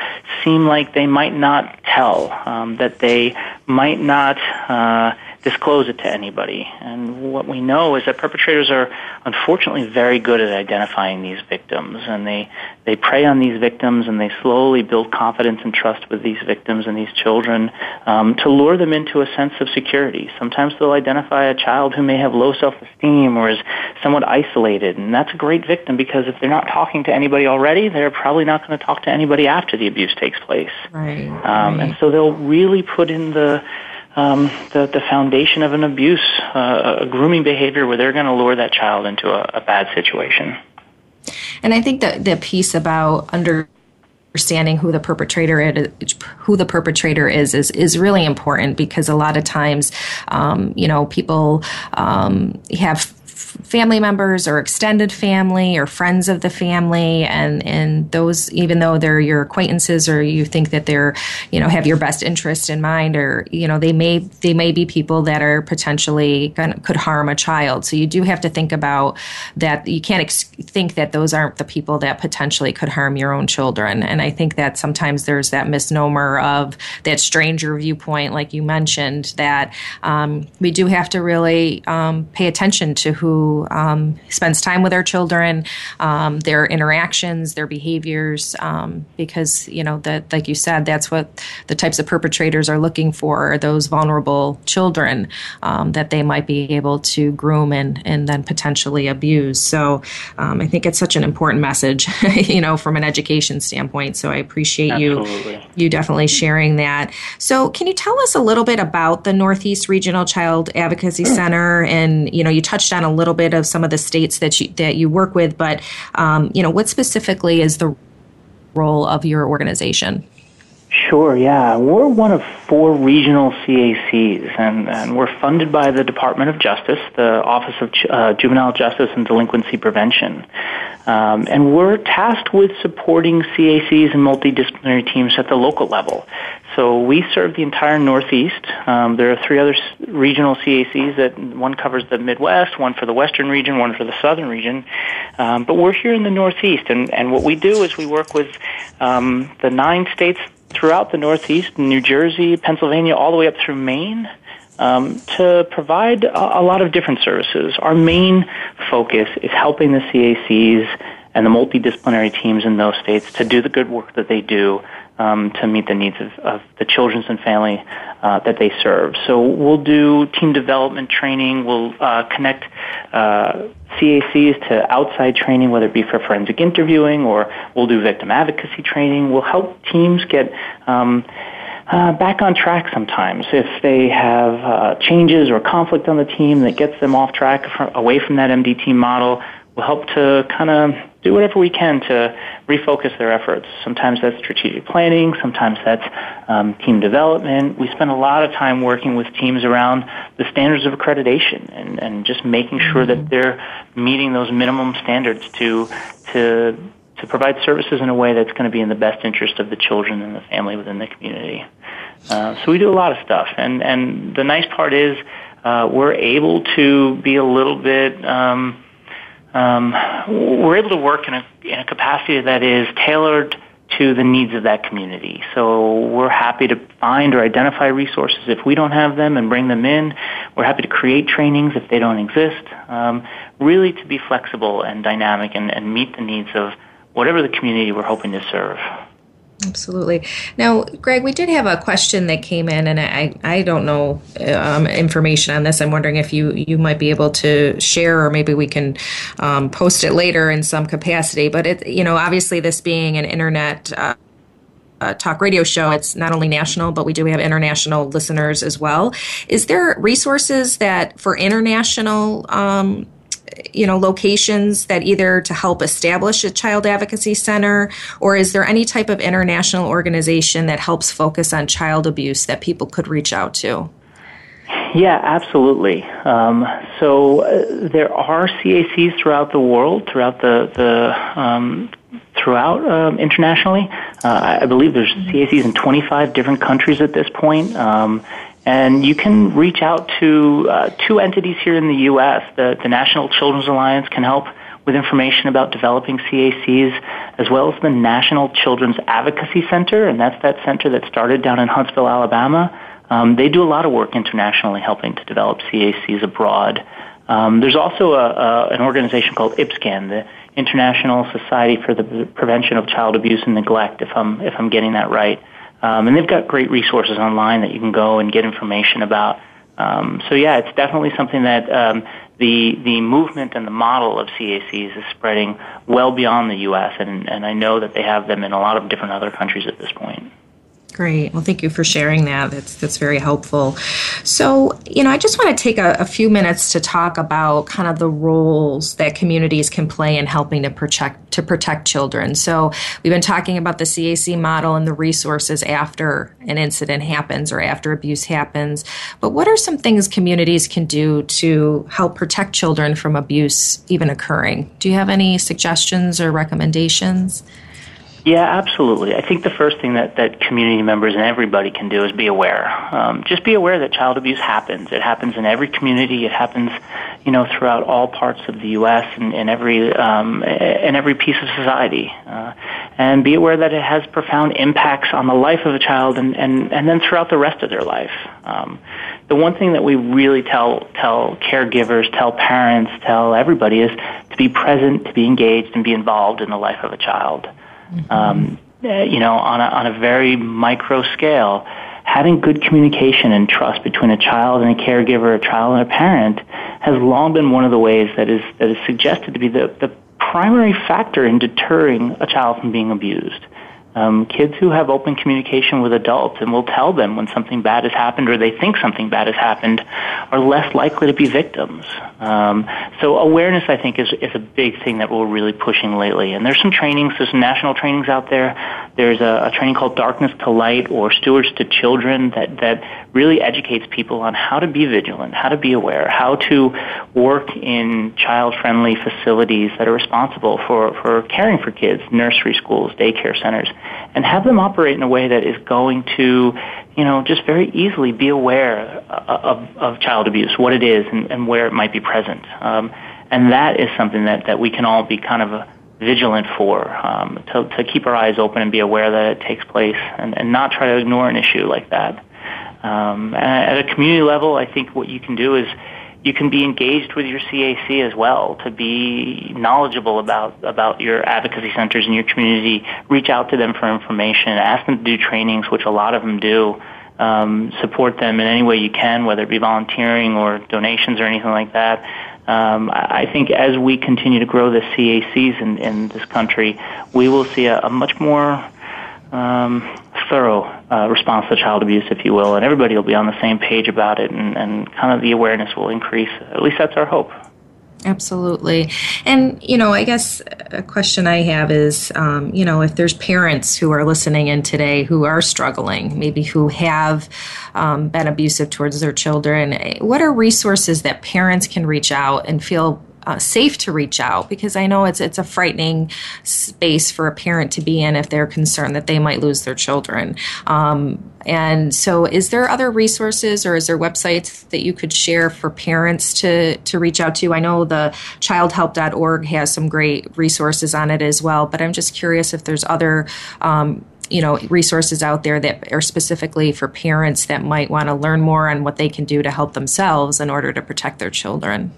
[SPEAKER 4] seem like they might not tell, um, that they might not uh, disclose it to anybody. And what we know is that perpetrators are unfortunately very good at identifying these victims, and they they prey on these victims and they slowly build confidence and trust with these victims and these children um, to lure them into a sense of security. Sometimes they'll identify a child who may have low self-esteem or is somewhat isolated, and that's a great victim because if they're not talking to anybody already, they're probably not going to talk to anybody after the abuse takes place.
[SPEAKER 3] Right.
[SPEAKER 4] Um,
[SPEAKER 3] right.
[SPEAKER 4] And so they'll really put in the um, the, the foundation of an abuse, uh, a grooming behavior where they're going to lure that child into a, a bad situation.
[SPEAKER 3] And I think that the piece about under understanding who the perpetrator is, who the perpetrator is, is is really important because a lot of times, um, you know, people um, have family members or extended family or friends of the family and and those even though they're your acquaintances or you think that they're you know have your best interest in mind or you know they may they may be people that are potentially could harm a child. So you do have to think about that. You can't ex- think that those aren't the people that potentially could harm your own children. And I think that sometimes there's that misnomer of that stranger viewpoint like you mentioned that um, we do have to really um, pay attention to who um, spends time with our children, um, their interactions, their behaviors, um, because you know that, like you said, that's what the types of perpetrators are looking for: are those vulnerable children um, that they might be able to groom and and then potentially abuse. So um, I think it's such an important message, <laughs> you know, from an education standpoint. So I appreciate
[SPEAKER 4] Absolutely.
[SPEAKER 3] you you definitely sharing that. So can you tell us a little bit about the Northeast Regional Child Advocacy Center? And you know, you touched on a little bit of some of the states that you that you work with, but um, you know, what specifically is the role of your organization?
[SPEAKER 4] Sure, yeah. We're one of four regional CACs, and, and we're funded by the Department of Justice, the Office of uh, Juvenile Justice and Delinquency Prevention. Um, and we're tasked with supporting CACs and multidisciplinary teams at the local level. So we serve the entire Northeast. Um, there are three other regional CACs that one covers the Midwest, one for the Western region, one for the Southern region. Um, but we're here in the Northeast, and, and what we do is we work with um, the nine states throughout the Northeast, New Jersey, Pennsylvania, all the way up through Maine. Um, to provide a, a, lot of different services. Our main focus is helping the CACs and the multidisciplinary teams in those states to do the good work that they do um, to meet the needs of, of the children and family uh, that they serve. So we'll do team development training. We'll uh, connect uh, CACs to outside training, whether it be for forensic interviewing or we'll do victim advocacy training. We'll help teams get um, uh, back on track sometimes if they have uh, changes or conflict on the team that gets them off track from, away from that MDT model. We'll help to kind of do whatever we can to refocus their efforts. Sometimes that's strategic planning, sometimes that's um, team development. We spend a lot of time working with teams around the standards of accreditation and, and just making sure that mm-hmm. they're meeting those minimum standards to to to provide services in a way that's going to be in the best interest of the children and the family within the community. Uh, so we do a lot of stuff, and and the nice part is uh, we're able to be a little bit. Um, um, we're able to work in a, in a capacity that is tailored to the needs of that community. So we're happy to find or identify resources if we don't have them and bring them in. We're happy to create trainings if they don't exist. Um, really to be flexible and dynamic and, and meet the needs of whatever the community we're hoping to serve.
[SPEAKER 3] Absolutely. Now, Greg, we did have a question that came in, and I, I don't know um, information on this. I'm wondering if you, you might be able to share, or maybe we can um, post it later in some capacity. But it, you know, obviously, this being an internet. Uh, uh, talk radio show. It's not only national, but we do have international listeners as well. Is there resources that for international um, you know locations that either to help establish a child advocacy center or is there any type of international organization that helps focus on child abuse that people could reach out to
[SPEAKER 4] yeah, absolutely. Um, so uh, there are CACs throughout the world, throughout the the um, throughout um, internationally. Uh, I believe there's CACs in 25 different countries at this point. Um, and you can reach out to uh, two entities here in the U.S. The, the National Children's Alliance can help with information about developing CACs, as well as the National Children's Advocacy Center, and that's that center that started down in Huntsville, Alabama. Um, they do a lot of work internationally helping to develop CACs abroad. Um, there's also a, a, an organization called ISPCAN, the International Society for the Prevention of Child Abuse and Neglect, if I'm, if I'm getting that right. Um, and they've got great resources online that you can go and get information about. Um, so yeah, it's definitely something that um, the the movement and the model of CACs is spreading well beyond the U.S. and and I know that they have them in a lot of different other countries at this point.
[SPEAKER 3] Great. Well, thank you for sharing that. That's that's very helpful. So, you know, I just want to take a, a, few minutes to talk about kind of the roles that communities can play in helping to protect to protect children. So, we've been talking about the CAC model and the resources after an incident happens or after abuse happens. But what are some things communities can do to help protect children from abuse even occurring? Do you have any suggestions or recommendations?
[SPEAKER 4] Yeah, absolutely. I think the first thing that, that community members and everybody can do is be aware. Um, just be aware that child abuse happens. It happens in every community. It happens, you know, throughout all parts of the U.S. and in every um, in every piece of society. Uh, and be aware that it has profound impacts on the life of a child and, and, and then throughout the rest of their life. Um, the one thing that we really tell tell caregivers, tell parents, tell everybody is to be present, to be engaged, and be involved in the life of a child. Um, eh, you know, on a, on a very micro scale, having good communication and trust between a child and a caregiver, a child and a parent, has long been one of the ways that is that is suggested to be the, the primary factor in deterring a child from being abused. Um, kids who have open communication with adults and will tell them when something bad has happened or they think something bad has happened are less likely to be victims. Um, so awareness, I think, is, is a big thing that we're really pushing lately. And there's some trainings, there's some national trainings out there. There's a, a training called Darkness to Light or Stewards to Children that, that really educates people on how to be vigilant, how to be aware, how to work in child-friendly facilities that are responsible for, for caring for kids, nursery schools, daycare centers and have them operate in a way that is going to, you know, just very easily be aware of, of child abuse, what it is, and, and where it might be present. Um, and that is something that, that we can all be kind of vigilant for, um, to, to keep our eyes open and be aware that it takes place and, and not try to ignore an issue like that. Um, at a community level, I think what you can do is you can be engaged with your CAC as well to be knowledgeable about about your advocacy centers in your community. Reach out to them for information. Ask them to do trainings, which a lot of them do. Um, support them in any way you can, whether it be volunteering or donations or anything like that. Um, I think as we continue to grow the CACs in, in this country, we will see a, a much more um, thorough uh, response to child abuse, if you will, and everybody will be on the same page about it, and, and kind of the awareness will increase. At least that's our hope.
[SPEAKER 3] Absolutely. And, you know, I guess a question I have is, um, you know, if there's parents who are listening in today who are struggling, maybe who have um, been abusive towards their children, what are resources that parents can reach out and feel uh, safe to reach out because I know it's it's a frightening space for a parent to be in if they're concerned that they might lose their children. Um, and so, is there other resources or is there websites that you could share for parents to to reach out to? I know the childhelp.org has some great resources on it as well, but I'm just curious if there's other um, you know resources out there that are specifically for parents that might want to learn more on what they can do to help themselves in order to protect their children.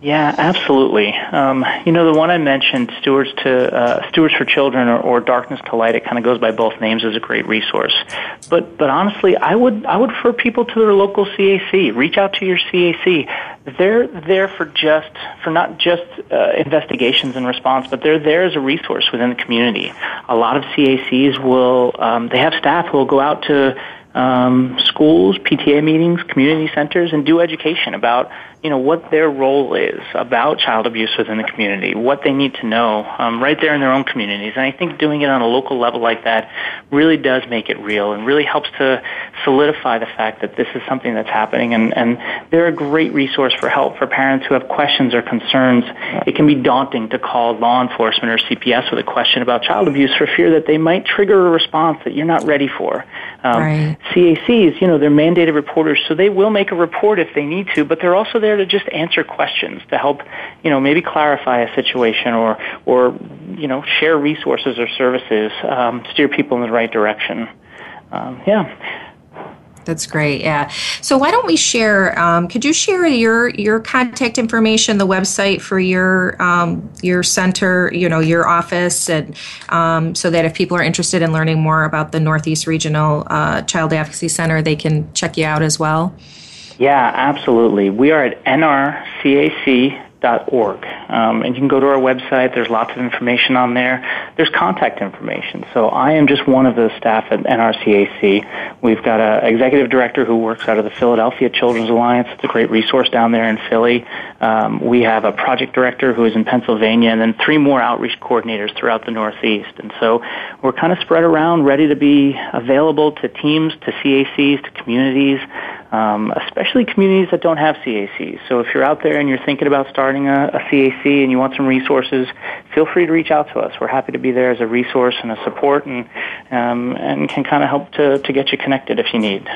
[SPEAKER 4] Yeah, absolutely. Um, you know, the one I mentioned, Stewards to uh, Stewards for Children or, or Darkness to Light, it kind of goes by both names, is a great resource. But but honestly, I would I would refer people to their local CAC. Reach out to your CAC. They're there for just for not just uh, investigations and response, but they're there as a resource within the community. A lot of CACs will um, they have staff who will go out to um, schools, PTA meetings, community centers, and do education about you know what their role is about child abuse within the community, what they need to know um, right there in their own communities. And I think doing it on a local level like that really does make it real and really helps to solidify the fact that this is something that's happening. And, and they're a great resource for help for parents who have questions or concerns. It can be daunting to call law enforcement or CPS with a question about child abuse for fear that they might trigger a response that you're not ready for. Um, right. CACs, you know, they're mandated reporters, so they will make a report if they need to, but they're also there to just answer questions to help, you know, maybe clarify a situation or, or you know, share resources or services, um, steer people in the right direction. Um, yeah.
[SPEAKER 3] That's great. Yeah. So why don't we share? Um, could you share your your contact information, the website for your um, your center, you know, your office, and um, so that if people are interested in learning more about the Northeast Regional uh, Child Advocacy Center, they can check you out as well.
[SPEAKER 4] Yeah, absolutely. We are at nrcac.org org. Um, and you can go to our website. There's lots of information on there. There's contact information. So I am just one of the staff at NRCAC. We've got an executive director who works out of the Philadelphia Children's Alliance. It's a great resource down there in Philly. Um, we have a project director who is in Pennsylvania, and then three more outreach coordinators throughout the Northeast. And so we're kind of spread around, ready to be available to teams, to CACs, to communities um, especially communities that don't have CACs. So if you're out there and you're thinking about starting a, a CAC and you want some resources, feel free to reach out to us. We're happy to be there as a resource and a support and, um, and can kind of help to, to get you connected if you need.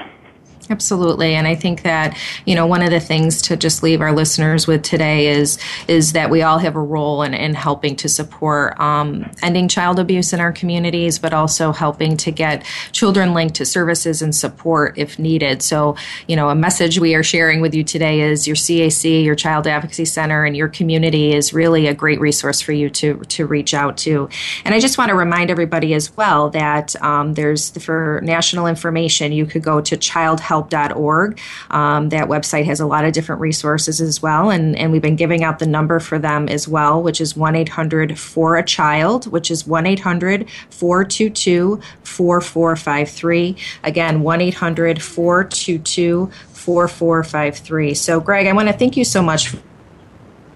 [SPEAKER 3] Absolutely, and I think that you know one of the things to just leave our listeners with today is is that we all have a role in, in helping to support um, ending child abuse in our communities, but also helping to get children linked to services and support if needed. So, you know, a message we are sharing with you today is your CAC, your Child Advocacy Center, and your community is really a great resource for you to to reach out to. And I just want to remind everybody as well that um, there's for national information you could go to Child help.org. Um, that website has a lot of different resources as well, and, and we've been giving out the number for them as well, which is 1 800 for a child, which is 1 800 422 4453. Again, 1 800 422 4453. So, Greg, I want to thank you so much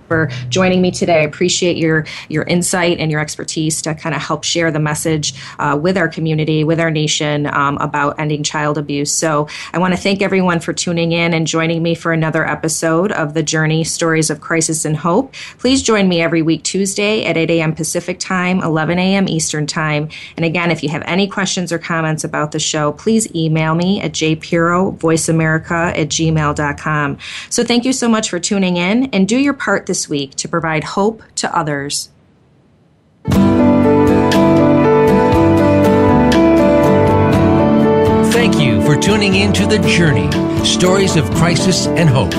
[SPEAKER 3] for joining me today. I appreciate your your insight and your expertise to kind of help share the message uh, with our community, with our nation um, about ending child abuse. So I want to thank everyone for tuning in and joining me for another episode of the Journey Stories of Crisis and Hope. Please join me every week Tuesday at 8 a.m. Pacific Time, 11 a.m. Eastern Time. And again, if you have any questions or comments about the show, please email me at jpirro, voiceamerica at gmail.com. So thank you so much for tuning in and do your part this this week to provide hope to others.
[SPEAKER 2] Thank you for tuning in to The Journey Stories of Crisis and Hope.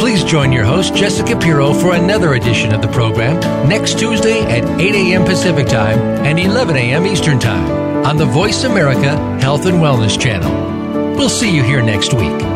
[SPEAKER 2] Please join your host, Jessica Pirro, for another edition of the program next Tuesday at 8 a.m. Pacific Time and 11 a.m. Eastern Time on the Voice America Health and Wellness Channel. We'll see you here next week.